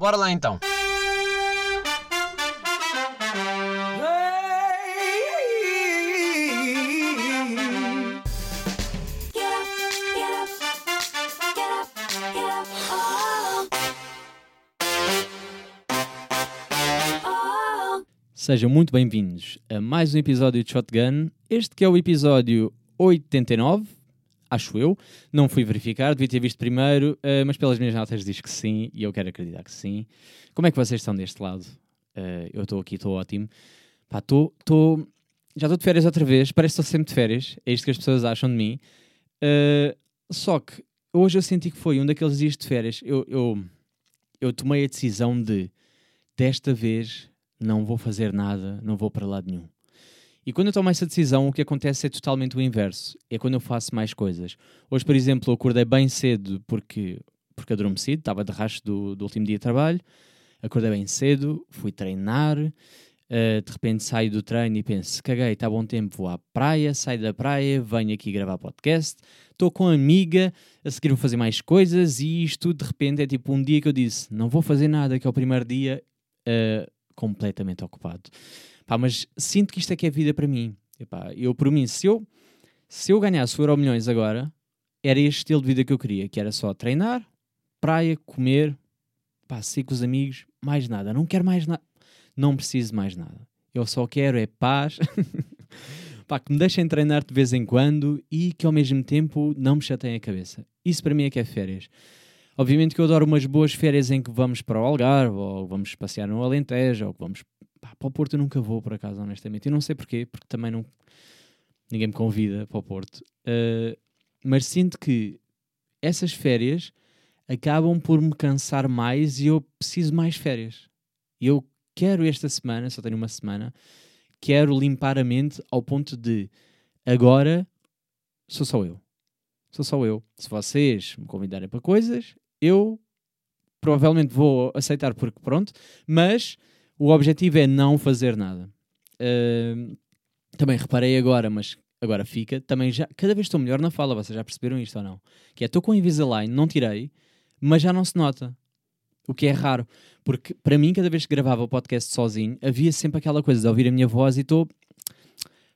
Bora lá então. Sejam muito bem-vindos a mais um episódio de Shotgun. Este que é o episódio 89, acho eu. Não fui verificar, devia ter visto primeiro, uh, mas pelas minhas notas diz que sim e eu quero acreditar que sim. Como é que vocês estão deste lado? Uh, eu estou aqui, estou ótimo. Pá, estou. Já estou de férias outra vez, parece que estou sempre de férias, é isto que as pessoas acham de mim. Uh, só que hoje eu senti que foi um daqueles dias de férias. Eu, eu, eu tomei a decisão de, desta vez, não vou fazer nada, não vou para lado nenhum. E quando eu tomo essa decisão, o que acontece é totalmente o inverso. É quando eu faço mais coisas. Hoje, por exemplo, eu acordei bem cedo porque, porque adormeci, estava de rastro do, do último dia de trabalho. Acordei bem cedo, fui treinar. Uh, de repente saio do treino e penso: caguei, está bom tempo, vou à praia. Saio da praia, venho aqui gravar podcast. Estou com a amiga, a seguir vou fazer mais coisas. E isto de repente é tipo um dia que eu disse: não vou fazer nada, que é o primeiro dia. Uh, completamente ocupado. Pá, mas sinto que isto é que é vida para mim. Eu, por mim, se eu, se eu ganhasse o Euro Milhões agora, era este estilo de vida que eu queria, que era só treinar, praia, comer, pá, com os amigos, mais nada. Não quero mais nada. Não preciso mais nada. Eu só quero é paz. pá, que me deixem treinar de vez em quando e que ao mesmo tempo não me chateiem a cabeça. Isso para mim é que é férias. Obviamente que eu adoro umas boas férias em que vamos para o Algarve, ou vamos passear no Alentejo, ou vamos para o Porto. Eu nunca vou, por acaso, honestamente. Eu não sei porquê, porque também não. Ninguém me convida para o Porto. Uh, mas sinto que essas férias acabam por me cansar mais e eu preciso mais férias. Eu quero esta semana, só tenho uma semana, quero limpar a mente ao ponto de agora sou só eu. Sou só eu. Se vocês me convidarem para coisas, eu provavelmente vou aceitar porque pronto, mas o objetivo é não fazer nada. Uh, também reparei agora, mas agora fica, também já, cada vez estou melhor na fala, vocês já perceberam isto ou não? Que é, estou com Invisalign, não tirei, mas já não se nota. O que é raro, porque para mim, cada vez que gravava o podcast sozinho, havia sempre aquela coisa de ouvir a minha voz e estou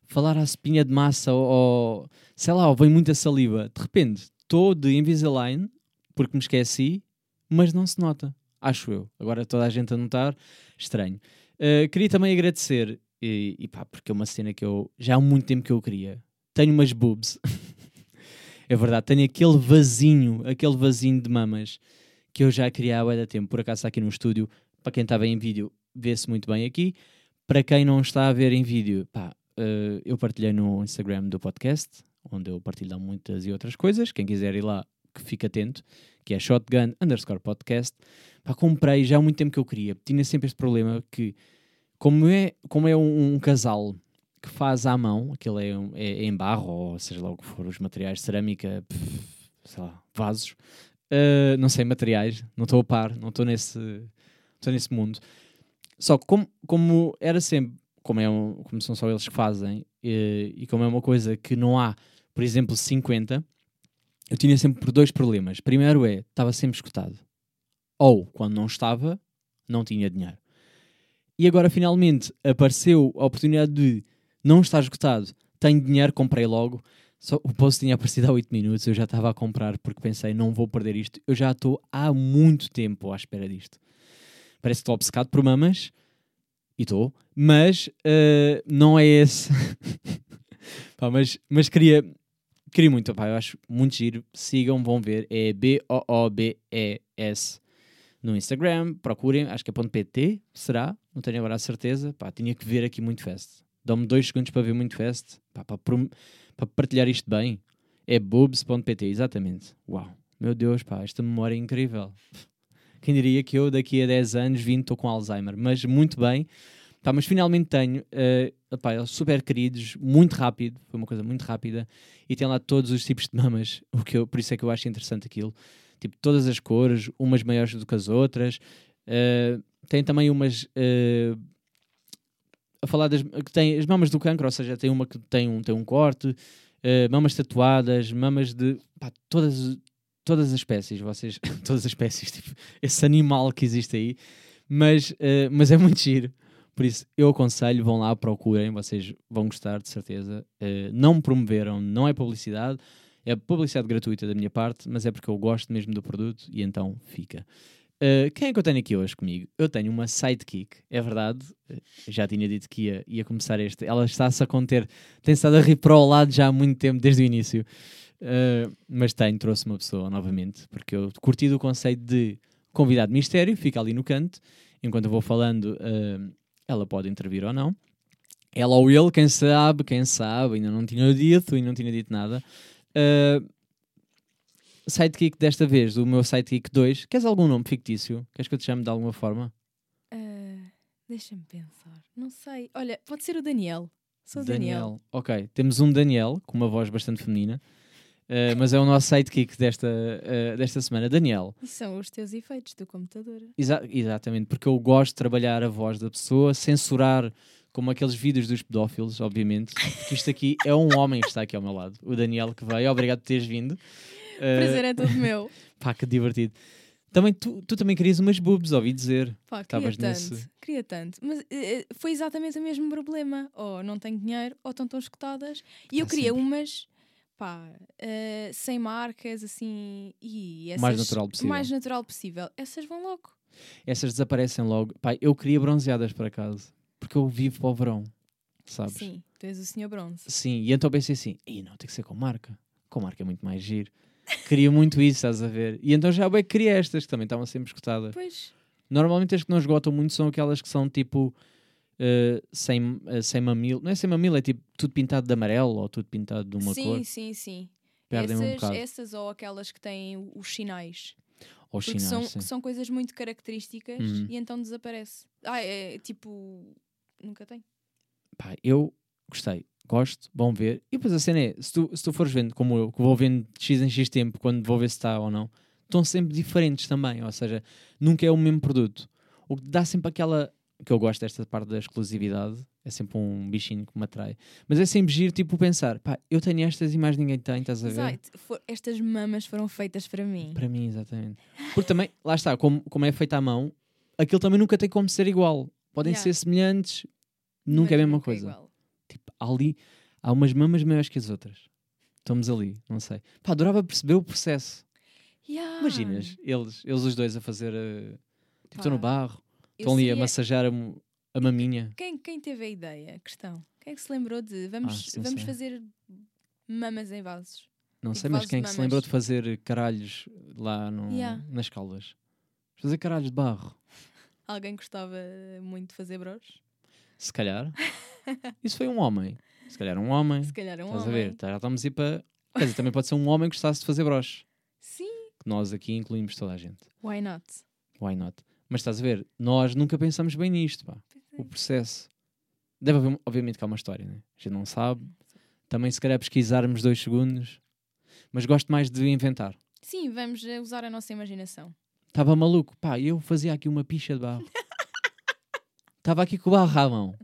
falar à espinha de massa ou, ou sei lá, ou vem muita saliva. De repente, estou de Invisalign porque me esqueci, mas não se nota, acho eu. Agora toda a gente a notar, estranho. Uh, queria também agradecer, e, e pá, porque é uma cena que eu já há muito tempo que eu queria. Tenho umas boobs, é verdade, tenho aquele vasinho, aquele vasinho de mamas que eu já queria há muito tempo. Por acaso está aqui no estúdio, para quem está em vídeo, vê-se muito bem aqui. Para quem não está a ver em vídeo, pá, uh, eu partilhei no Instagram do podcast, onde eu partilho muitas e outras coisas. Quem quiser ir lá, que fique atento, que é shotgun underscore podcast. Pá, comprei já há muito tempo que eu queria. Tinha sempre este problema que, como é, como é um, um casal que faz à mão, aquilo é, é, é, em barro, ou seja lá o que for, os materiais, cerâmica, pff, sei lá, vasos, uh, não sei, materiais, não estou a par, não estou nesse, estou nesse mundo. Só que como, como era sempre, como, é um, como são só eles que fazem, e, e como é uma coisa que não há, por exemplo, 50, eu tinha sempre dois problemas. Primeiro é, estava sempre escutado. Ou, quando não estava, não tinha dinheiro. E agora, finalmente, apareceu a oportunidade de não estar escutado, tenho dinheiro, comprei logo. Só, o post tinha aparecido há 8 minutos, eu já estava a comprar porque pensei, não vou perder isto. Eu já estou há muito tempo à espera disto. Parece que estou obcecado por mamas, e estou, mas uh, não é esse. Pá, mas, mas queria, Queria muito, pá, eu acho muito giro. Sigam, vão ver. É B-O-O-B-E-S no Instagram. Procurem, acho que é .pt, será? Não tenho agora a certeza. Pá, tinha que ver aqui muito fest. Dão-me dois segundos para ver muito fest. Pá, para, para partilhar isto bem. É boobs.pt, exatamente. Uau, meu Deus, pá, esta memória é incrível. Quem diria que eu daqui a 10 anos vim estou com Alzheimer. Mas muito bem. Pá, mas finalmente tenho. Uh, epá, super queridos, muito rápido, foi uma coisa muito rápida. E tem lá todos os tipos de mamas, o que eu, por isso é que eu acho interessante aquilo. Tipo, todas as cores, umas maiores do que as outras. Uh, tem também umas. Uh, a falar das. que tem as mamas do cancro, ou seja, tem uma que tem um, tem um corte, uh, mamas tatuadas, mamas de. Pá, todas todas as espécies, vocês, todas as espécies, tipo, esse animal que existe aí, mas, mas é muito giro. Por isso, eu aconselho, vão lá, procurem, vocês vão gostar, de certeza. Uh, não me promoveram, não é publicidade, é publicidade gratuita da minha parte, mas é porque eu gosto mesmo do produto e então fica. Uh, quem é que eu tenho aqui hoje comigo? Eu tenho uma sidekick, é verdade, já tinha dito que ia, ia começar este. Ela está-se a conter, tem estado a rir para o lado já há muito tempo, desde o início. Uh, mas tenho, trouxe uma pessoa novamente, porque eu curti do conceito de convidado mistério, fica ali no canto, enquanto eu vou falando, uh, ela pode intervir ou não. Ela ou ele, quem sabe, quem sabe, ainda não tinha dito, e não tinha dito nada. Uh, sidekick desta vez, o meu sidekick 2, queres algum nome fictício? Queres que eu te chame de alguma forma? Uh, Deixa-me pensar. Não sei. Olha, pode ser o Daniel. Sou o Daniel. Daniel. Ok, temos um Daniel com uma voz bastante feminina, uh, mas é o nosso sidekick desta, uh, desta semana. Daniel. E são os teus efeitos do computador. Exa exatamente, porque eu gosto de trabalhar a voz da pessoa, censurar como aqueles vídeos dos pedófilos, obviamente, porque isto aqui é um homem que está aqui ao meu lado, o Daniel que veio, obrigado por teres vindo. Uh, Prazer é todo meu. Pá, que divertido. Também, tu, tu também querias umas boobs, ouvi dizer. Pá, queria tanto, nesse... queria tanto. Mas uh, foi exatamente o mesmo problema. Ou não tenho dinheiro, ou estão tão escutadas. E eu queria sempre. umas, pá, uh, sem marcas, assim, e essas, mais natural possível. mais natural possível. Essas vão logo. Essas desaparecem logo. Pá, eu queria bronzeadas por acaso, porque eu vivo para o verão, sabes? Sim, tu és o senhor bronze. Sim, e então pensei assim, e não, tem que ser com marca. Com marca é muito mais giro. Queria muito isso, estás a ver? E então já bem queria estas que também estavam sempre escutadas. Pois. Normalmente as que não esgotam muito são aquelas que são tipo uh, sem, uh, sem mamilo. Não é sem mamilo, é tipo tudo pintado de amarelo ou tudo pintado de uma sim, cor. Sim, sim, sim. Perdem essas, um bocado. essas ou aquelas que têm os sinais. Ou Porque sinais, são, sim. são coisas muito características Uhum. e então desaparece. Ah, é tipo. Nunca tem. Pá, eu gostei, gosto, bom ver. E depois a cena é, se tu, se tu fores vendo como eu, que vou vendo de X em X tempo, quando vou ver se está ou não, estão sempre diferentes também. Ou seja, nunca é o mesmo produto. O que dá sempre aquela. Que eu gosto desta parte da exclusividade, é sempre um bichinho que me atrai. Mas é sempre giro, tipo, pensar, pá, eu tenho estas e mais ninguém tem, estás a ver? Exato. For- estas mamas foram feitas para mim. Para mim, exatamente. Porque também, lá está, como, como é feito à mão, aquilo também nunca tem como ser igual. Podem Yeah. ser semelhantes, nunca Mas é a mesma nunca coisa. igual. Tipo, ali há umas mamas maiores que as outras. Estamos ali, não sei. Pá, adorava perceber o processo. Yeah. Imaginas, eles, eles os dois a fazer. uh, tipo, estão no barro, estão ali a massajar a, a maminha. Quem, quem teve a ideia? Questão. Quem é que se lembrou de vamos, Ah, sim, vamos sei. fazer mamas em vasos? Não Tipo, sei, mas quem é que se lembrou de fazer caralhos lá no, Yeah. nas caldas? Fazer caralhos de barro. Alguém gostava muito de fazer bros? Se calhar. Isso foi um homem. Se calhar um homem. Se calhar um Estás a homem. ver? Já estamos a ir para. Quer dizer, também pode ser um homem que gostasse de fazer broches. Sim. Que nós aqui incluímos toda a gente. Why not? Why not? Mas estás a ver? Nós nunca pensamos bem nisto, pá. é. O processo. Deve haver, obviamente, que há uma história, né? A gente não sabe. Também, se calhar, pesquisarmos dois segundos. Mas gosto mais de inventar. Sim, vamos eh, usar a nossa imaginação. Estava maluco. Pá, eu fazia aqui uma picha de barro. Estava aqui com o barro à mão.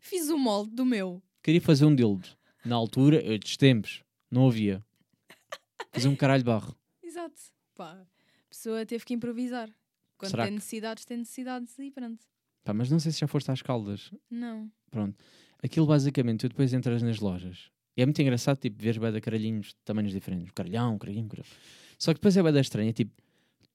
Fiz o molde do meu. Queria fazer um dildo. Na altura, estes tempos, não havia. Fazer um caralho de barro. Exato. Pá, a pessoa teve que improvisar. Quando Será tem que- necessidades, tem necessidades e pronto. Pá, mas não sei se já foste às caldas. Não. Pronto. Aquilo basicamente, tu depois entras nas lojas. E é muito engraçado, tipo, veres bué de caralhinhos de tamanhos diferentes. Caralhão, caralhinho, caralhão. Só que depois é bué da estranha, tipo,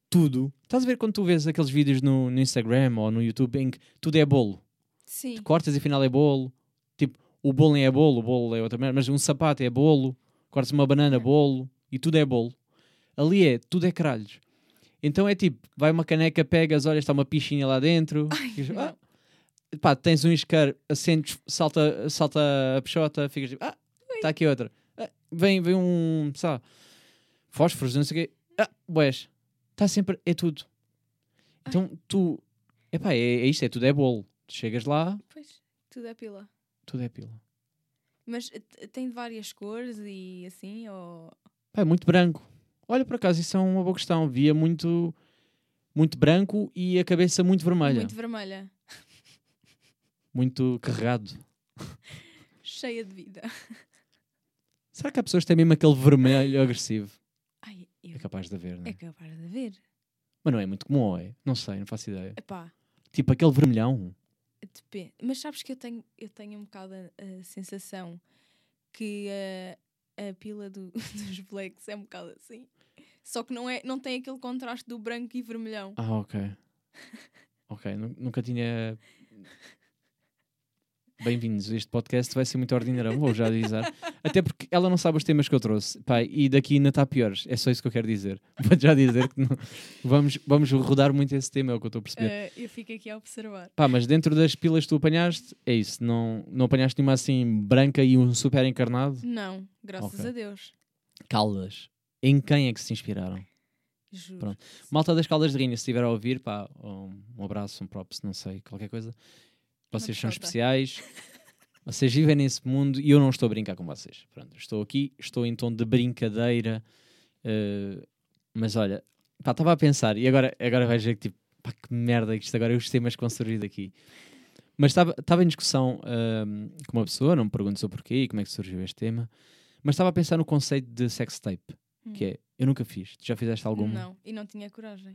tudo. Estás a ver quando tu vês aqueles vídeos no, no Instagram ou no YouTube em que tudo é bolo. Sim. Tu cortas e afinal é bolo. Tipo, o bolo nem é bolo, o bolo é outra merda. Mas um sapato é bolo. Cortas uma banana, bolo. E tudo é bolo. Ali é, tudo é caralhos. Então é tipo, vai uma caneca, pegas, olha, está uma pichinha lá dentro. e diz, ah, pá, tens um isqueiro, acendes, salta, salta a peixota, ficas tipo, ah, está aqui outra. Ah, vem, vem um, sabe, fósforos, não sei o quê. Ah, boés. Está sempre, é tudo. Então tu, epá, é, é isto, é tudo é bolo. Tu chegas lá, Pois, tudo é pila. tudo é pila. Mas eh, tem de várias cores e assim, ou... Pá, é muito branco. Olha, por acaso, isso é uma boa questão. Via muito, muito branco e a cabeça muito vermelha. Muito vermelha. Muito carregado. Cheia de vida. Será que há pessoas que têm mesmo aquele vermelho agressivo? Ai, É capaz de haver, não é? É capaz de haver. Mas não é muito comum, é? Não sei, não faço ideia. Epá, Tipo aquele vermelhão. depende. Mas sabes que eu tenho, eu tenho um bocado a, a sensação que a, a pila do- dos blacks é um bocado assim. Só que não, é, não tem aquele contraste do branco e vermelhão. Ah, ok. ok, nu- nunca tinha. Bem-vindos. Este podcast vai ser muito ordinarão, vou já avisar. Até porque ela não sabe os temas que eu trouxe. Pá, e daqui ainda está piores. É só isso que eu quero dizer. Vou já dizer que não- vamos, vamos rodar muito esse tema, é o que eu estou a perceber. Eh, eu fico aqui a observar. Pá, mas dentro das pilas que tu apanhaste, é isso. Não, não apanhaste nenhuma assim branca e um super encarnado? Não, graças Ok. a Deus. Caldas. Em quem é que se inspiraram? Juro. Pronto. Malta das Caldas de Rainha, se estiver a ouvir, pá, um, um abraço, um props, não sei, qualquer coisa. Vocês são especiais. Vocês vivem nesse mundo e eu não estou a brincar com vocês. Pronto, estou aqui, estou em tom de brincadeira. eh, mas olha, pá, estava a pensar e agora, agora vais ver que tipo, pá, que merda que isto agora, os temas que vão surgir daqui. Mas estava em discussão ahm, com uma pessoa, não me perguntes o porquê e como é que surgiu este tema, mas estava a pensar no conceito de sex tape, que Hum. é, eu nunca fiz. Tu já fizeste alguma? Não, e não tinha coragem.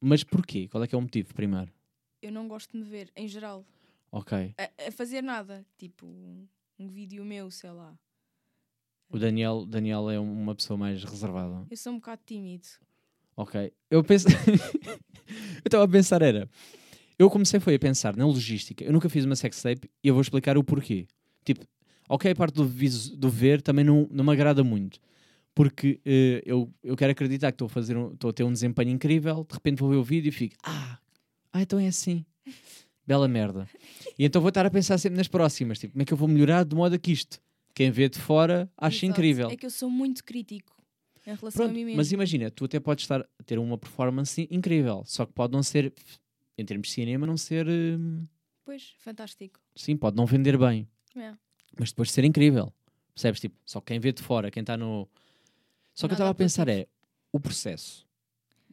Mas porquê? Qual é que é o motivo, primeiro? Eu não gosto de me ver, em geral, Ok. a, a fazer nada. Tipo, um, um vídeo meu, sei lá. O Daniel, Daniel é uma pessoa mais reservada. Eu sou um bocado tímido. Ok. Eu penso. eu estava a pensar, era. Eu comecei foi a pensar na logística. Eu nunca fiz uma sex tape e eu vou explicar o porquê. Tipo, ok, a parte do, visu- do ver também não, não me agrada muito. Porque eh, eu, eu quero acreditar que estou a, fazer um- estou a ter um desempenho incrível, de repente vou ver o vídeo e fico, ah, ah, então é assim. Bela merda. E então vou estar a pensar sempre nas próximas. Tipo, como é que eu vou melhorar de modo a que isto, quem vê de fora, acha incrível. É que eu sou muito crítico em relação Pronto, a mim mesmo. mas imagina, tu até podes estar a ter uma performance incrível, só que pode não ser, em termos de cinema, não ser. hum, Pois, fantástico. Sim, pode não vender bem, É. mas depois de ser incrível. Percebes? Tipo, só quem vê de fora, quem está no. Só que eu estava a pensar é o processo.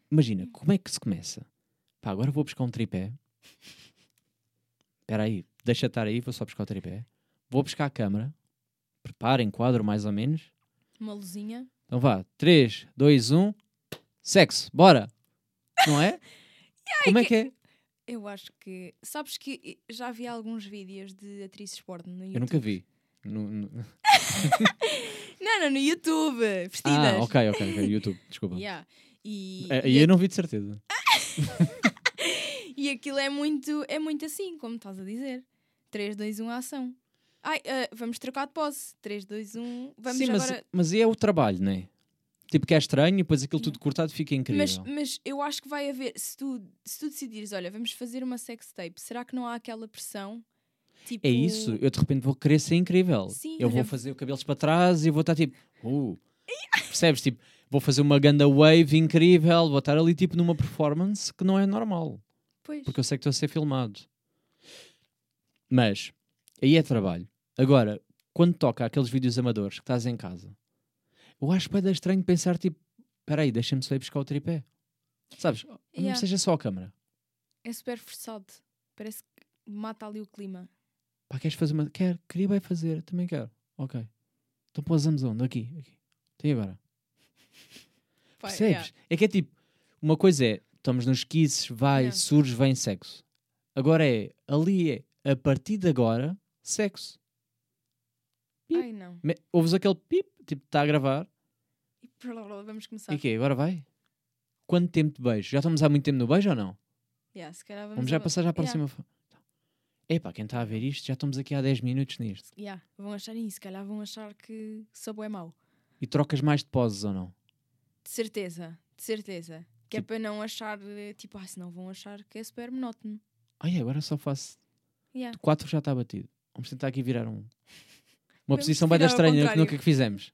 Imagina, como é que se começa? Pá, agora vou buscar um tripé. Espera aí, deixa estar aí, vou só buscar o tripé. Vou buscar a câmera. Prepara, enquadro mais ou menos. Uma luzinha. Então vá, 3, 2, 1, sexo, bora! Não é? Como é que é? Eu acho que. Sabes que já vi alguns vídeos de atrizes porno no YouTube. Eu nunca vi. No- no- Não, não, no YouTube. Vestidas. Ah, ok, ok, ok, YouTube, desculpa. Yeah. E, É, e, eu não vi de certeza. e aquilo é muito, é muito assim, como estás a dizer. 3, 2, 1, ação. Ai, ah, vamos trocar de posse. 3, 2, 1. Vamos Sim, mas, agora. mas é o trabalho, não é? Tipo que é estranho e depois aquilo tudo cortado fica incrível. Mas, mas eu acho que vai haver. Se tu, se tu decidires, olha, vamos fazer uma sex tape, será que não há aquela pressão? Tipo, É isso, eu de repente vou querer ser incrível. Sim, eu vou fazer o cabelos para trás e vou estar tipo, uh, percebes? Tipo, vou fazer uma ganda wave incrível, vou estar ali tipo numa performance que não é normal. Pois. porque eu sei que estou a ser filmado. Mas aí é trabalho. Agora, quando toca aqueles vídeos amadores que estás em casa, eu acho que dar estranho pensar tipo, espera aí, deixa-me só ir buscar o tripé. Sabes? Não Yeah. seja só a câmera. É super forçado. Parece que mata ali o clima. Pá, queres fazer uma... Quero, queria bem fazer, também quero. Ok. Então pousamos onde? Aqui, aqui. Tem agora. Pá, Percebes? yeah. É que é tipo, uma coisa é, estamos nos kisses, vai, Yeah. surge, vem sexo. Agora é, ali é, a partir de agora, sexo. Pip. Ai não. Me- Ouves aquele pip, tipo, está a gravar. E Vamos começar. E quê? Agora vai? Quanto tempo de beijo? Já estamos há muito tempo no beijo ou não? Yeah, vamos Vamos, já a- passar já para Yeah. cima. fa- Epá, quem está a ver isto, já estamos aqui há 10 minutos nisto. Yeah, vão achar isso, se calhar vão achar que sou é mau. E trocas mais de poses ou não? De certeza, de certeza. Que Tipo- é para não achar, eh, tipo, ah, senão vão achar que é super monótono. Ai, agora só faço. Yeah. 4 já está batido. Vamos tentar aqui virar um. Uma Vamos posição bem estranha que nunca que fizemos.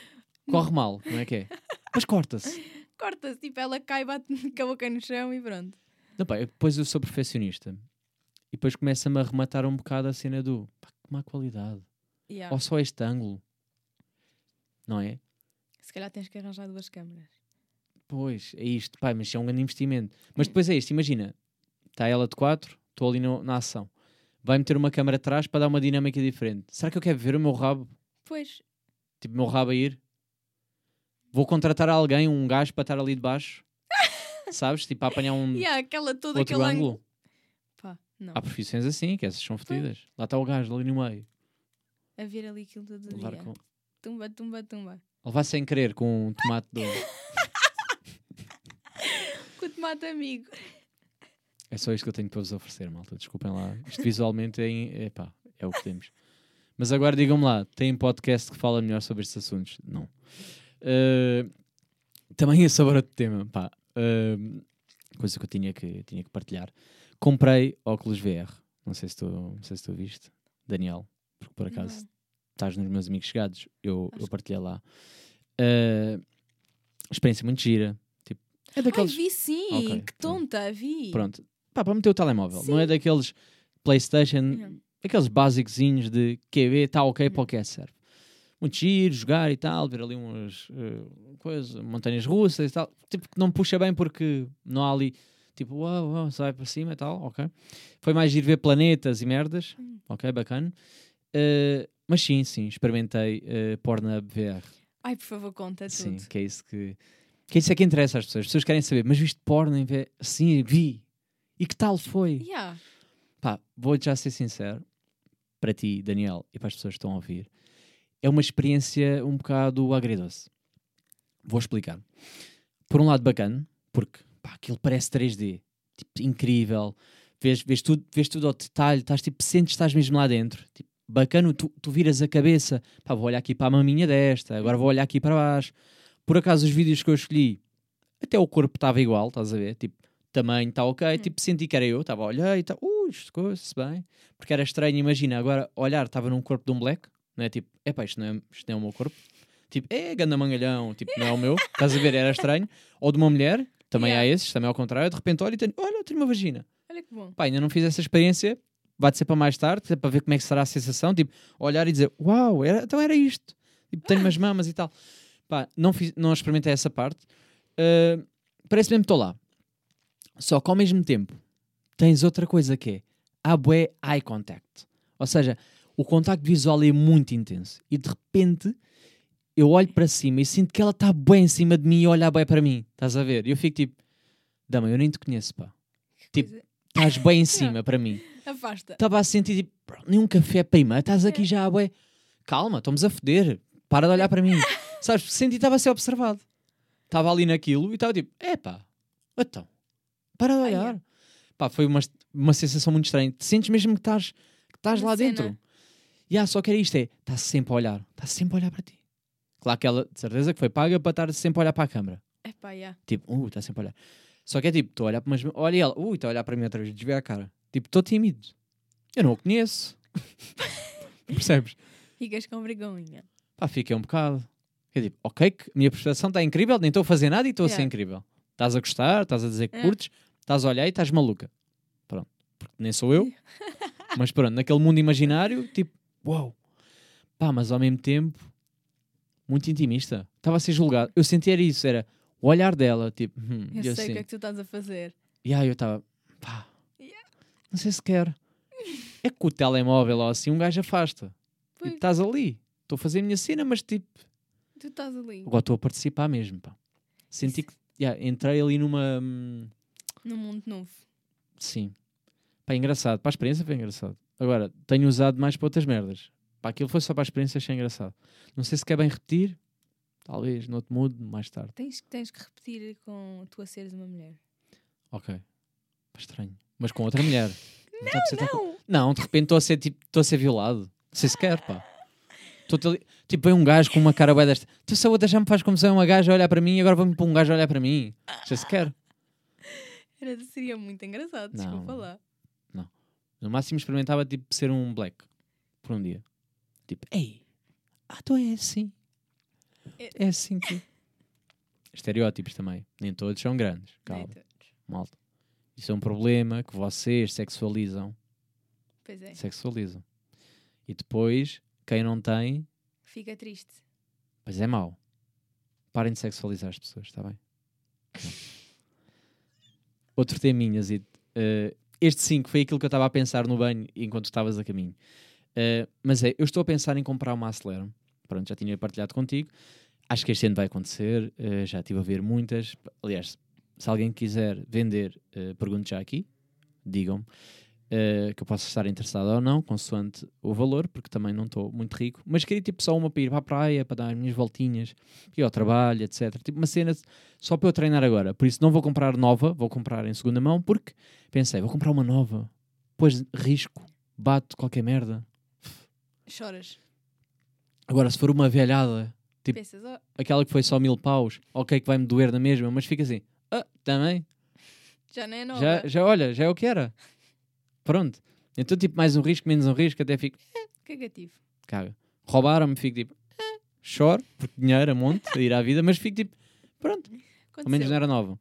Corre mal, não é que é? Mas corta-se. Corta-se, tipo, ela cai, bate com a boca no chão e pronto. Não, pá, depois eu sou perfeccionista. E depois começa-me a rematar um bocado a cena do pá, que má qualidade. Yeah. Ou só este ângulo. Não é? Se calhar tens que arranjar duas câmaras. Pois, é isto, pá, mas é um grande investimento. Mas depois é isto, imagina, está ela de 4, estou ali no- na ação. Vai meter uma câmera atrás para dar uma dinâmica diferente. Será que eu quero ver o meu rabo? Pois, Tipo, o meu rabo a ir? Vou contratar alguém, um gajo para estar ali de baixo, sabes? Tipo, a apanhar um Yeah, aquela toda outro aquele ângulo. Não. Há profissões assim, que essas são fedidas. Lá está o gajo ali no meio. A ver ali aquilo todo Levar dia. com... Tumba, tumba, tumba. Levar sem querer com um tomate de Com o tomate amigo. É só isto que eu tenho para vos oferecer, malta. Desculpem lá. Isto visualmente é, em- epá, é o que temos. Mas agora digam-me lá, tem podcast que fala melhor sobre estes assuntos? Não. Uh, também é sobre outro tema, pá. Uh, coisa que eu tinha que, tinha que partilhar. Comprei óculos VR. Não sei se tu, não sei se tu viste, Daniel, porque por acaso Não. estás nos meus amigos chegados, eu, Acho eu partilhei lá. Uh, experiência muito gira. Tipo, é daqueles. Ai, vi sim. Ok, que pronto. tonta, vi. Pronto. Pá, para meter o telemóvel. Não é Sim. daqueles PlayStation, Não. aqueles básicozinhos de QB, está ok, Não. para o que é que serve. Muito giro, jogar e tal, ver ali umas eh, coisas, montanhas russas e tal. Tipo, que não puxa bem porque não há ali, tipo, uau, uau, sai para cima e tal, ok. Foi mais giro ver planetas e merdas, Hum. ok, bacana. Eh, mas sim, sim, experimentei uh, Pornhub VR. Ai, por favor, conta Sim, tudo. que é isso que. Que é isso é que interessa às pessoas. As pessoas querem saber, mas viste porno em VR? Sim, vi. E que tal foi? Yeah. Pá, vou já ser sincero, para ti, Daniel, e para as pessoas que estão a ouvir, é uma experiência um bocado agridoce. Vou explicar. Por um lado, bacana, porque pá, aquilo parece 3D, tipo, incrível, vês, vês, tudo, vês tudo ao detalhe, estás tipo, sentes que estás mesmo lá dentro, tipo, bacana, tu, tu viras a cabeça, pá, vou olhar aqui para a maminha desta, agora vou olhar aqui para baixo. Por acaso, os vídeos que eu escolhi, até o corpo estava igual, estás a ver? Tipo, tamanho está ok, tipo, senti que era eu, estava a olhar e tal, ui, isto coisa-se bem, porque era estranho, imagina, agora olhar, estava num corpo de um black, não é? Tipo, epá, isto não é, isto não é o meu corpo, tipo, é ganda mangalhão, tipo, não é o meu, estás a ver, era estranho, ou de uma mulher, também Yeah. há esses, também ao contrário, de repente olha e tenho, olha, eu tenho uma vagina, Olha que bom. pá, ainda não fiz essa experiência, vai-te ser para mais tarde, para ver como é que será a sensação, tipo, olhar e dizer, uau, era, então era isto, tipo, tenho umas mamas e tal, pá, não, fiz, não experimentei essa parte, Uh, parece mesmo que estou lá, só que ao mesmo tempo tens outra coisa que é há bué eye contact. Ou seja, o contacto visual é muito intenso. E de repente eu olho para cima e sinto que ela está bem em cima de mim e olha bem para mim. Estás a ver? E eu fico tipo, Dama, eu nem te conheço, pá. Tipo, coisa. Estás bem em cima para mim. Afasta. Estava a sentir tipo, "Bro, nem um café prima, estás aqui já, bué. Calma, estamos a foder. Para de olhar para mim. Sabes? Senti que estava a ser observado. Estava ali naquilo e estava tipo, epá, então, para de Ah, olhar. yeah. Pá, foi uma, uma sensação muito estranha. Te sentes mesmo que estás, que estás lá cena. dentro. E ah, só que era isto, é, está sempre a olhar. Está sempre a olhar para ti. Claro que ela, de certeza que foi paga para estar sempre a olhar para a câmara. Epá, yeah. Tipo, uh, está sempre a olhar. Só que é tipo, estou a olhar para umas... Olha ela, ui, está a olhar para mim outra vez, desvia a cara. Tipo, estou tímido. Eu não o conheço. Percebes? Ficas com vergonha. Pá, fiquei um bocado. É tipo, ok, que a minha percepção está incrível, nem estou a fazer nada e estou a ser Yeah. incrível. Estás a gostar, estás a dizer que É. curtes, estás a olhar e estás maluca. Pronto. Porque nem sou eu. mas pronto, naquele mundo imaginário, tipo, uau. Pá, mas ao mesmo tempo, muito intimista. Estava a ser julgado. Eu sentia isso, era o olhar dela, tipo, hum, Eu e eu sei o assim. que é que tu estás a fazer. E aí eu estava, pá, Yeah. não sei se quer. É que o telemóvel ou assim, um gajo afasta. Pois. Tipo, estás ali. Estou a fazer a minha cena, mas tipo, Tu estás ali. agora estou a participar mesmo, pá. Senti que, yeah, entrei ali numa, hum, Num mundo novo. sim. Pá, engraçado. Para a experiência foi engraçado. Agora, tenho usado mais para outras merdas. Pá, aquilo foi só para a experiência, achei engraçado. Não sei se quer bem repetir. Talvez, noutro mood, mais tarde. Tens, tens que repetir com tu a seres uma mulher. Ok. Estranho. Mas com outra mulher. Não, ser tão- Não! Não, de repente estou a ser tipo, estou a ser violado. Não sei se quer, pá. Tipo, vem um gajo com uma cara bué desta. Tu se a outra já me faz como se é uma gaja a olhar para mim e agora vamos para um gajo a olhar para mim. Não sei se quer. Era, seria muito engraçado, Não. desculpa lá. No máximo experimentava tipo ser um black por um dia. Tipo, ei, ah, então é assim. É- É assim que. Estereótipos também. Nem todos são grandes. Calma, malta. Isso é um problema que vocês sexualizam. Pois é, Sexualizam. E depois, quem não tem, fica triste. Pois é mau. Parem de sexualizar as pessoas, está bem? Outro teminha, Zito. Eh, este 5 foi aquilo que eu estava a pensar no banho enquanto estavas a caminho. Eh, mas é, eu estou a pensar em comprar uma Acelera. Pronto, já tinha partilhado contigo. acho que este ano vai acontecer. eh, já estive a ver muitas. Aliás, se alguém quiser vender, uh, pergunte já aqui. Digam-me. eh, que eu possa estar interessado ou não, consoante o valor, porque também não estou muito rico. Mas queria tipo só uma para ir para a praia, para dar as minhas voltinhas, ir ao trabalho, etc. Tipo uma cena só para eu treinar agora. Por isso não vou comprar nova, vou comprar em segunda mão, porque pensei, vou comprar uma nova. Pois risco, bato qualquer merda. Choras. Agora, se for uma velhada, Tipo- Pensas, oh, aquela que foi só mil paus, ok que vai-me doer na mesma, mas fica assim, ah, também, já não é nova. já, já olha, já é o que era. Pronto. Então, tipo, mais um risco, menos um risco, até fico, Cagativo. caga. Roubaram-me, fico tipo, choro, porque dinheiro a monte, a ir à vida, mas fico tipo, pronto, ao menos não era nova.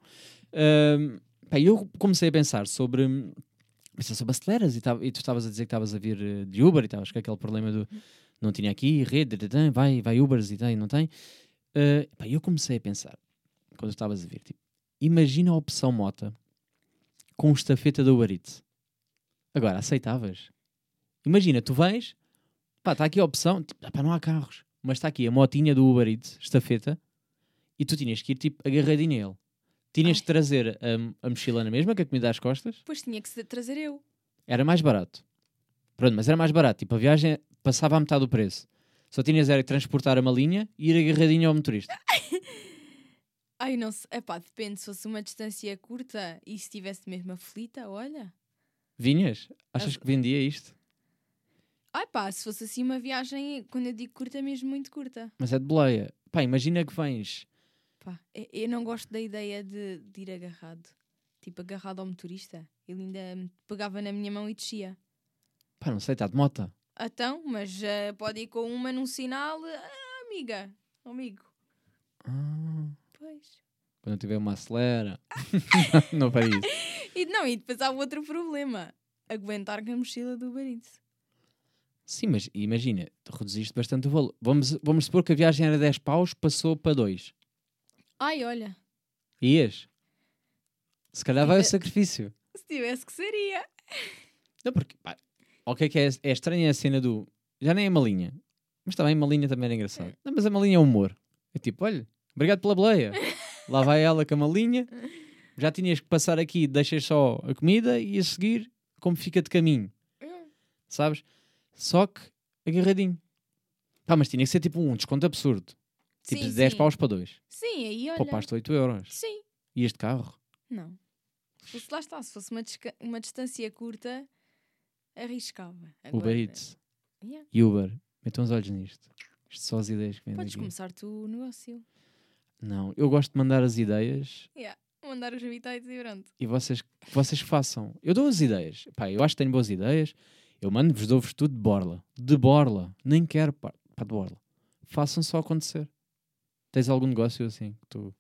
Ahm, pá, eu comecei a pensar sobre, pensar sobre aceleras e, tava- e tu estavas a dizer que estavas a vir eh, de Uber e estavas com aquele problema do não tinha aqui rede, vai, vai Ubers e tem, não tem. Pá, eu comecei a pensar, quando estavas a vir, tipo, imagina a opção mota com estafeta da Uber Eats. Agora, aceitavas? Imagina, tu vens, pá, está aqui a opção, tipo, pá, não há carros, mas está aqui a motinha do Uber Eats, estafeta, e tu tinhas que ir, tipo, agarradinho a ele. Tinhas Ai. de trazer a, a mochila na mesma, com a comida às costas, Pois tinha que trazer eu. era mais barato. Pronto, mas era mais barato, tipo, a viagem passava a metade do preço. Só tinhas era que transportar a malinha e ir agarradinho ao motorista. Ai, não sei. Epá, depende. Se fosse uma distância curta e se tivesse mesmo aflita, olha. Vinhas? Achas As- que vendia isto? Ai pá, se fosse assim uma viagem, quando eu digo curta, é mesmo muito curta. Mas é de boleia. Pá, imagina que vens. Pá, eu não gosto da ideia de, de ir agarrado. Tipo, agarrado ao motorista. Ele ainda me pegava na minha mão e descia. Pá, não sei, está de mota. Então, mas eh, pode ir com uma num sinal. Ah, amiga, amigo. Ah, Pois. quando eu tiver uma acelera. não para isso. E não, e depois há outro problema. Aguentar com a mochila do Uber Eats. Sim, mas imagina, tu reduziste bastante o valor. Vamos, vamos supor que a viagem era 10 paus, passou para 2. Ai, olha, Ias? Se calhar vai o sacrifício. se tivesse que seria. Não, porque, pá, ok que é, é estranha a cena do... Já nem é malinha. Mas também malinha também era engraçado. Não, mas a malinha é humor. É tipo, olha, obrigado pela boleia. Lá vai ela com a malinha. Já tinhas que passar aqui, deixas só a comida e a seguir, como fica de caminho. Sabes? Só que agarradinho. Pá, mas tinha que ser tipo um desconto absurdo. Tipo sim, de 10 sim. paus para 2. Sim, aí olha. Poupaste 8 euros. Sim. E este carro? Não. Se fosse, lá está, se fosse uma, uma distância curta, arriscava. Agora, Uber Eats. Yeah. Uber. Metam os olhos nisto. Isto só as ideias que vêm Podes daqui. começar tu o negócio. Não, eu gosto de mandar as ideias Yeah. Mandar os habitats e pronto. e vocês, vocês façam. Eu dou as ideias. Pá, eu acho que tenho boas ideias. Eu mando-vos, dou-vos tudo de borla. De borla. Nem quero, pá, pá, de borla. Façam só acontecer. Tens algum negócio assim que tu...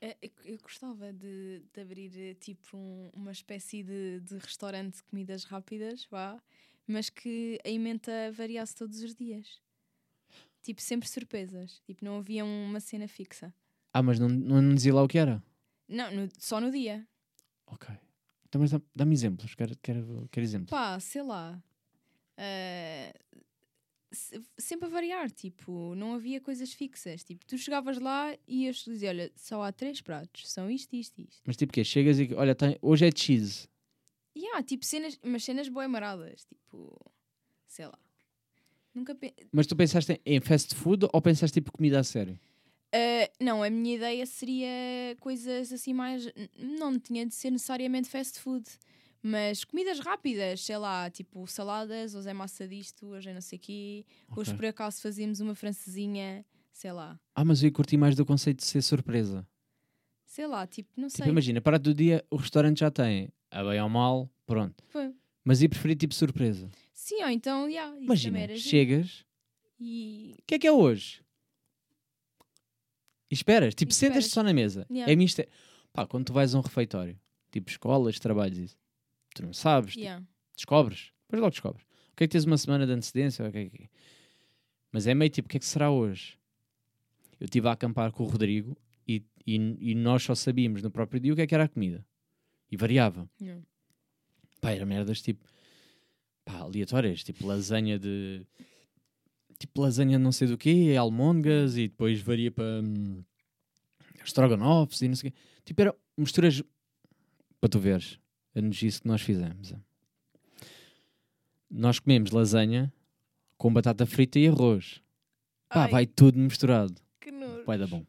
É, Eu, eu gostava de, de abrir eh, tipo um- uma espécie de, de restaurante de comidas rápidas, vá, mas que a emenda variasse todos os dias. Tipo, sempre surpresas. Tipo, não havia uma cena fixa. Ah, mas não, não, não dizia lá o que era? Não, no- só no dia. Ok. Então, mas dá- dá-me exemplos. Quero, quero, quero exemplos. Pá, sei lá. Se- sempre a variar, tipo, não havia coisas fixas. Tipo, tu chegavas lá e ias dizer: olha, só há três pratos, são isto, isto e isto. Mas tipo o quê? Chegas e... Olha, tem, hoje é cheese. E há, tipo, cenas, mas cenas boi tipo, sei lá. Nunca pe... Mas tu pensaste em- fast food ou pensaste tipo comida a sério? Ah, não, a minha ideia seria coisas assim mais. Não tinha de ser necessariamente fast food, mas comidas rápidas, sei lá, tipo saladas, hoje é massa disto, hoje é não sei o quê. Hoje Ok. por acaso fazíamos uma francesinha, sei lá. Ah, mas eu curti mais do conceito de ser surpresa. Sei lá, tipo, não Tipo, sei. imagina, para do dia o restaurante já tem, a bem ou mal, pronto. Foi. Mas eu preferi tipo surpresa. Sim, ou então, yeah, Imagina, chegas, E. o que é que é hoje? E esperas, tipo, sentas-te só na mesa. Yeah. É misto. Pá, quando tu vais a um refeitório, tipo escolas, trabalhos, isso, tu não sabes, tipo, Yeah. descobres, depois logo descobres. O que é que tens uma semana de antecedência? O que é que? Mas é meio tipo, o que é que será hoje? Eu estive a acampar com o Rodrigo e, e, e nós só sabíamos no próprio dia o que é que era a comida. E variava. Yeah. Pá, era merdas tipo, pá, aleatórias, tipo lasanha de tipo lasanha não sei do quê, almôndegas e depois varia para hum, estrogonofes e não sei o quê. Tipo, eram misturas para tu veres a nojice que nós fizemos. Nós comemos lasanha com batata frita e arroz. Pá, Ai, vai tudo misturado. Que nojo. Vai dar bom.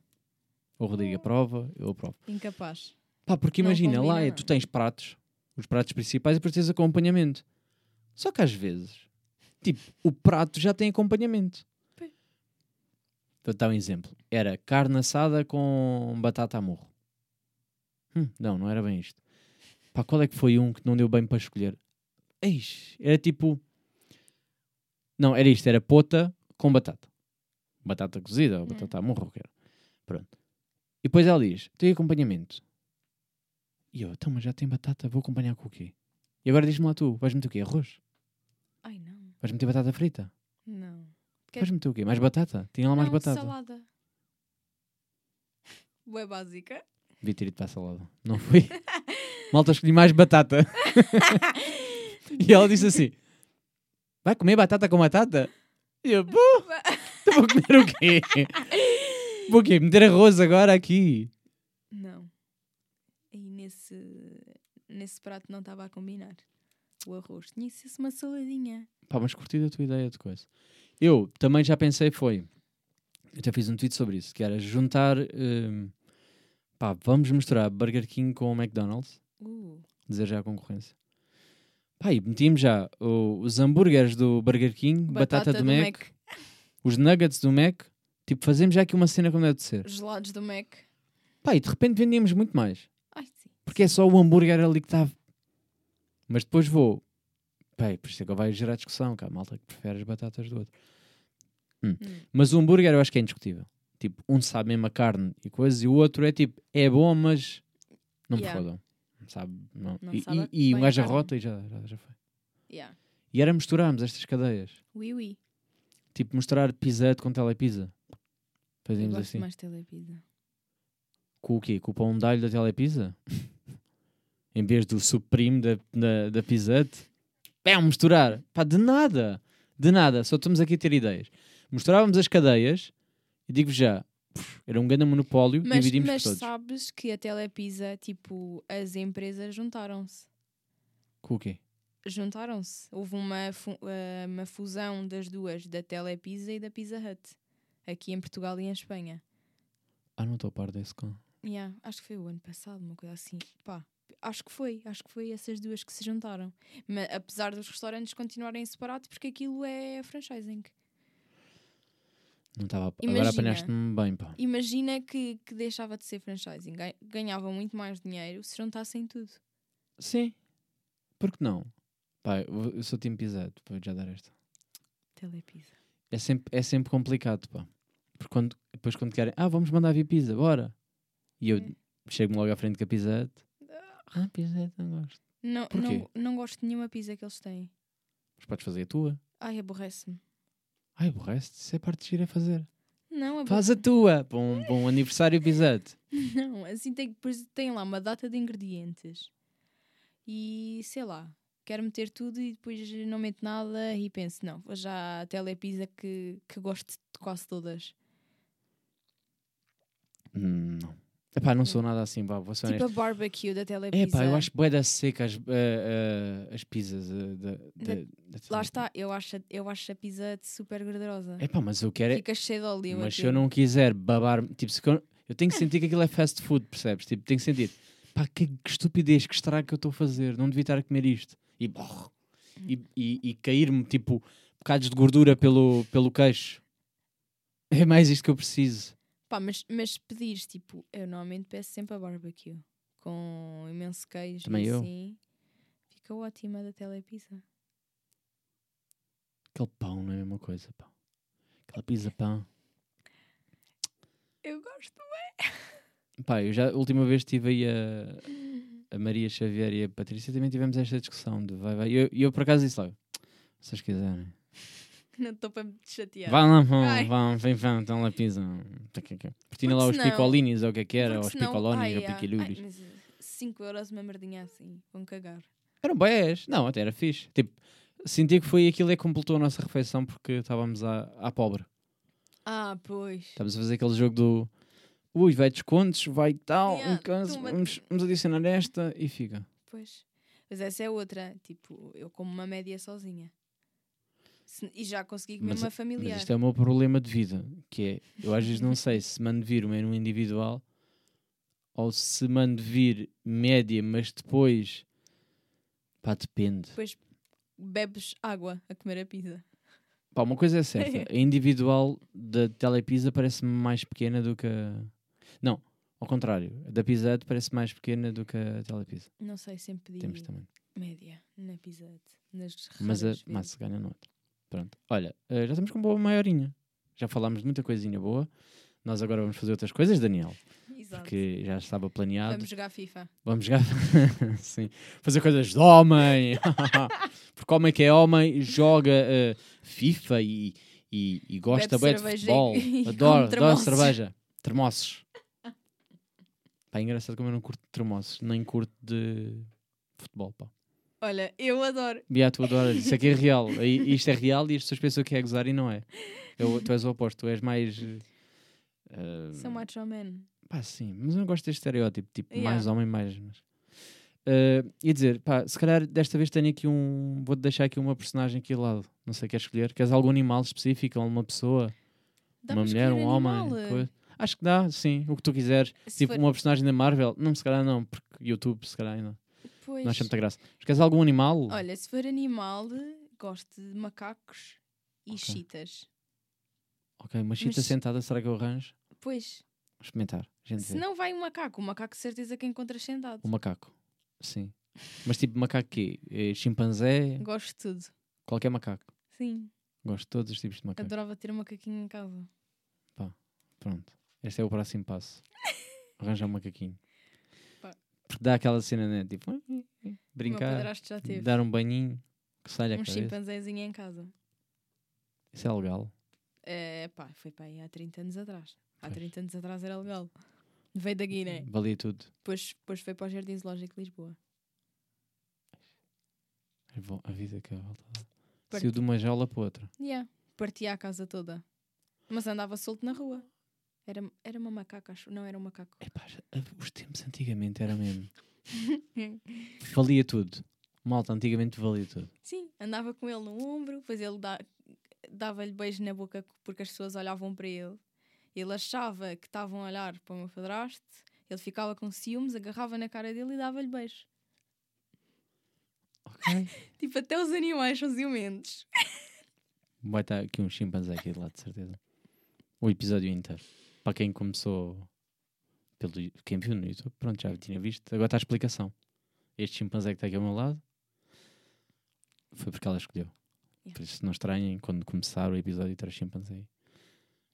O Rodrigo aprova, eu aprovo. Incapaz. Pá, porque Não imagina, lá combina, é, não. tu tens pratos, os pratos principais e depois tens acompanhamento. Só que às vezes, tipo, o prato já tem acompanhamento. Vou dar um exemplo. Era carne assada com batata a morro. Hum, não, não era bem isto. Pá, qual é que foi um que não deu bem para escolher? Eis, era tipo... Não, era isto, era pota com batata. Batata cozida ou batata a morro, o que era. Pronto. E depois ela diz, tem acompanhamento. E eu, então, mas já tem batata, vou acompanhar com o quê? E agora diz-me lá tu, vais meter o quê? Arroz? Ai, não. Vais meter batata frita? Não. Que- Vais meter o quê? Mais batata? Tinha lá mais não, batata. salada. Boa básica. Devia ter ido para a salada. Não fui. Malta, escolhi mais batata. e ela disse assim, vai comer batata com batata? E eu, pô, então vou comer o quê? Vou o quê? Meter arroz agora aqui? Não. E nesse, nesse prato não estava a combinar. O arroz. Tinha ser uma saladinha. Pá, mas curti a tua ideia de coisa. Eu também já pensei, foi. Eu até fiz um tweet sobre isso, que era juntar. hum, pá, vamos misturar Burger King com o McDonald's, Uh, dizer já a concorrência. Pá, e metíamos já os hambúrgueres do Burger King, batata, do, Mac, os nuggets do Mac. Tipo, fazemos já aqui uma cena como deve de ser. Gelados do Mac. Pá, e de repente vendíamos muito mais. Ai, sim. Porque é só o hambúrguer ali que está. Mas depois vou. Pá, por isso é que vai gerar discussão, há malta que prefere as batatas do outro. Hum. Hum. Mas o hambúrguer eu acho que é indiscutível. Tipo, um sabe mesmo a carne e coisas, e o outro é tipo, é bom, mas não me Yeah. fodam. Não Sabe? Não. Não e sabe e, e um a gajo arrota e já, já, já foi. Yeah. E era misturarmos estas cadeias. Oui, oui. Tipo, misturar pizza com telepizza. Eu Fazíamos gosto assim. mais telepizza. Com o quê? Com o pão de alho da telepizza? em vez do supreme da, da, da pizzette? Pé, misturar. Pá, de nada. De nada. Só estamos aqui a ter ideias. Misturávamos as cadeias e digo já, era um grande monopólio, Mas, dividimos mas todos. sabes que a Telepizza, tipo, as empresas juntaram-se. Com o quê? Juntaram-se. Houve uma, fu- eh, uma fusão das duas, da Telepizza e da Pizza Hut. Aqui em Portugal e em Espanha. Ah, não estou a par desse com. Yeah, acho que foi o ano passado, uma coisa assim. Pá, acho que foi. Acho que foi essas duas que se juntaram. Mas, apesar dos restaurantes continuarem separados, porque aquilo é franchising. Não estava. Agora apanhaste-me bem, pá. Imagina que, que deixava de ser franchising. Ga- Ganhava muito mais dinheiro se juntassem tudo. Sim. Por que não? Pá, eu sou time pizzette, vou já dar esta. Telepizza. É sempre, é sempre complicado, pá. Porque quando, depois quando querem, ah, vamos mandar vir pizza, bora. E eu É. chego-me logo à frente com a pizzette. Ah, pizzette, não gosto. Não, Porquê? não, não gosto de nenhuma pizza que eles têm. Mas podes fazer a tua. Ai, aborrece-me. Ai, aborrece isso é parte de gira fazer. Não, Faz a tua, para um aniversário pizzette. Não, assim tem, depois tem lá uma data de ingredientes. E sei lá, quero meter tudo e depois não meto nada e penso, não, vou já a telepizza que, que gosto de quase todas. Hum, não. Epá, não sou nada assim, pá, vou ser Tipo honesto. a barbecue da telepizza. Epá, eu acho bué da seca as, eh, eh, as pizzas eh, da, da, da Lá está, eu acho, a- eu acho a pizza super gordurosa. Epá, mas eu quero é, Fica cheio de óleo. Mas se aquilo. eu não quiser babar, tipo, se eu, eu tenho que sentir que aquilo é fast food, percebes? Tipo, tenho que sentir, pá, que, que estupidez, que estrago que eu estou a fazer, não devia estar a comer isto. E, brrr, e, e, e cair-me, tipo, bocados de gordura pelo, pelo queixo. É mais isto que eu preciso. Pá, mas, mas pedires, tipo, eu normalmente peço sempre a barbecue. Com imenso queijo Também e eu. assim. Fica ótima da telepizza. Aquele pão não é a mesma coisa, pá. Aquela pizza pão. Eu gosto. Pá, eu já, a última vez estive aí a, a Maria Xavier e a Patrícia também tivemos esta discussão de vai, vai. E eu, eu por acaso disse logo, se vocês quiserem. Não estou para me chatear. Vão lá, vão, Ai. vão, vem, vão, estão lá, pisam. Partilha lá Porque os picolinis ou o que é que era, ou os ai, ou mas 5 euros uma merdinha assim. Vão cagar. Eram boés. Não, até era fixe. Tipo, Senti que foi aquilo é que completou a nossa refeição porque estávamos à, à pobre. Ah, pois. Estávamos a fazer aquele jogo do ui, vai descontos, vai tal, Yeah, um caso, vamos, vamos adicionar esta e fica. Pois. Mas essa é outra. Tipo, eu como uma média sozinha. Se- e já consegui comer Mas- uma Mas familiar. isto é o meu problema de vida, que é, eu às vezes não sei se mando vir o menu individual ou se mando vir média, mas depois, pá, depende. Depois bebes água a comer a pizza. Pá, uma coisa é certa, a individual da Telepizza parece-me mais pequena do que a... Não, ao contrário, a da Pizza Hut parece mais pequena do que a Telepizza. Não sei, sempre pedi Temos também. média na pizza. Hut, Nas Mas a massa ganha no outro. Pronto. Olha, eh, já estamos com uma boa maiorinha. Já falámos de muita coisinha boa. Nós agora vamos fazer outras coisas, Daniel, Exato. porque já estava planeado. Vamos jogar FIFA. Vamos jogar. Sim. Fazer coisas de homem. porque homem que é homem joga eh, FIFA e, e, e gosta bem de futebol. Adoro, adoro cerveja. Termossos. Pá, é engraçado como eu não curto termossos, nem curto de futebol, pá. Olha, eu adoro. Bia, tu adoras, isso aqui é real. Isto é real e as pessoas pensam que é gozar e não é. Eu- tu és o oposto, tu és mais. eh, Sou macho man. Pá, sim, mas eu não gosto deste estereótipo, tipo, Yeah. mais homem, mais. Mas... Eh, ia dizer, pá, se calhar desta vez tenho aqui um. Vou-te deixar aqui uma personagem aqui ao lado. Não sei, queres escolher? Queres algum animal específico? Alguma pessoa? Dá uma mulher? Um escolher homem? animal. coisa? Acho que dá, sim, o que tu quiseres. Se tipo, for- uma personagem da Marvel? Não, se calhar não, porque YouTube, se calhar ainda. Pois. Não acho muita graça. Mas queres algum animal? Olha, se for animal, gosto de macacos e Ok. chitas. Ok, uma chita Mas- sentada, será que eu arranjo? Pois, Vou experimentar. Se vê. não vai um macaco, o macaco certeza que encontras sentado. O macaco. Sim. Mas tipo macaco quê? É chimpanzé? Gosto de tudo. Qualquer macaco. Sim, Gosto de todos os tipos de macaco. adorava ter um macaquinho em casa. Pronto. Este é o próximo passo. Arranjar um macaquinho. Dá aquela cena, né? Tipo, brincar, dar um banhinho, que sai a um cabeça. chimpanzézinho em casa. Isso é legal. É, pá, foi para aí há 30 anos atrás. Há Pois. 30 anos atrás era legal. Veio da Guiné. Valia tudo. Depois, depois foi para o Jardim Zoológico de Lisboa. É bom, A vida que é volta. Saiu de uma jaula para outra. Yeah. Partia a casa toda. Mas andava solto na rua. Era, era uma macaca, acho. Não, era um macaco. Epá, já- os tempos antigamente era mesmo. valia tudo. Malta, antigamente valia tudo. Sim, andava com ele no ombro, depois ele dá- dava-lhe beijo na boca porque as pessoas olhavam para ele. Ele achava que estavam a olhar para o meu padrasto, ele ficava com ciúmes, agarrava na cara dele e dava-lhe beijo. Ok. Tipo, até os animais são ciumentos. Vai estar aqui um chimpanzé aqui de lado, de certeza. O episódio inteiro. Para quem começou pelo quem viu no YouTube, pronto, já tinha visto. Agora está a explicação. Este chimpanzé que está aqui ao meu lado foi porque ela escolheu. Yeah. Por isso não estranhem quando começar o episódio ter o chimpanzé. aí.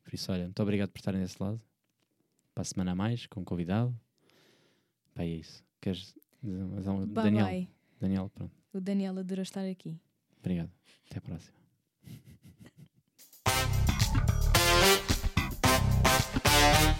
Por isso, olha, muito obrigado por estarem desse lado. Para a semana a mais, com um convidado. Pá, é isso. Queres dizer mais Daniel, bye. Daniel, pronto. O Daniel adora estar aqui. Obrigado. Até a próxima. we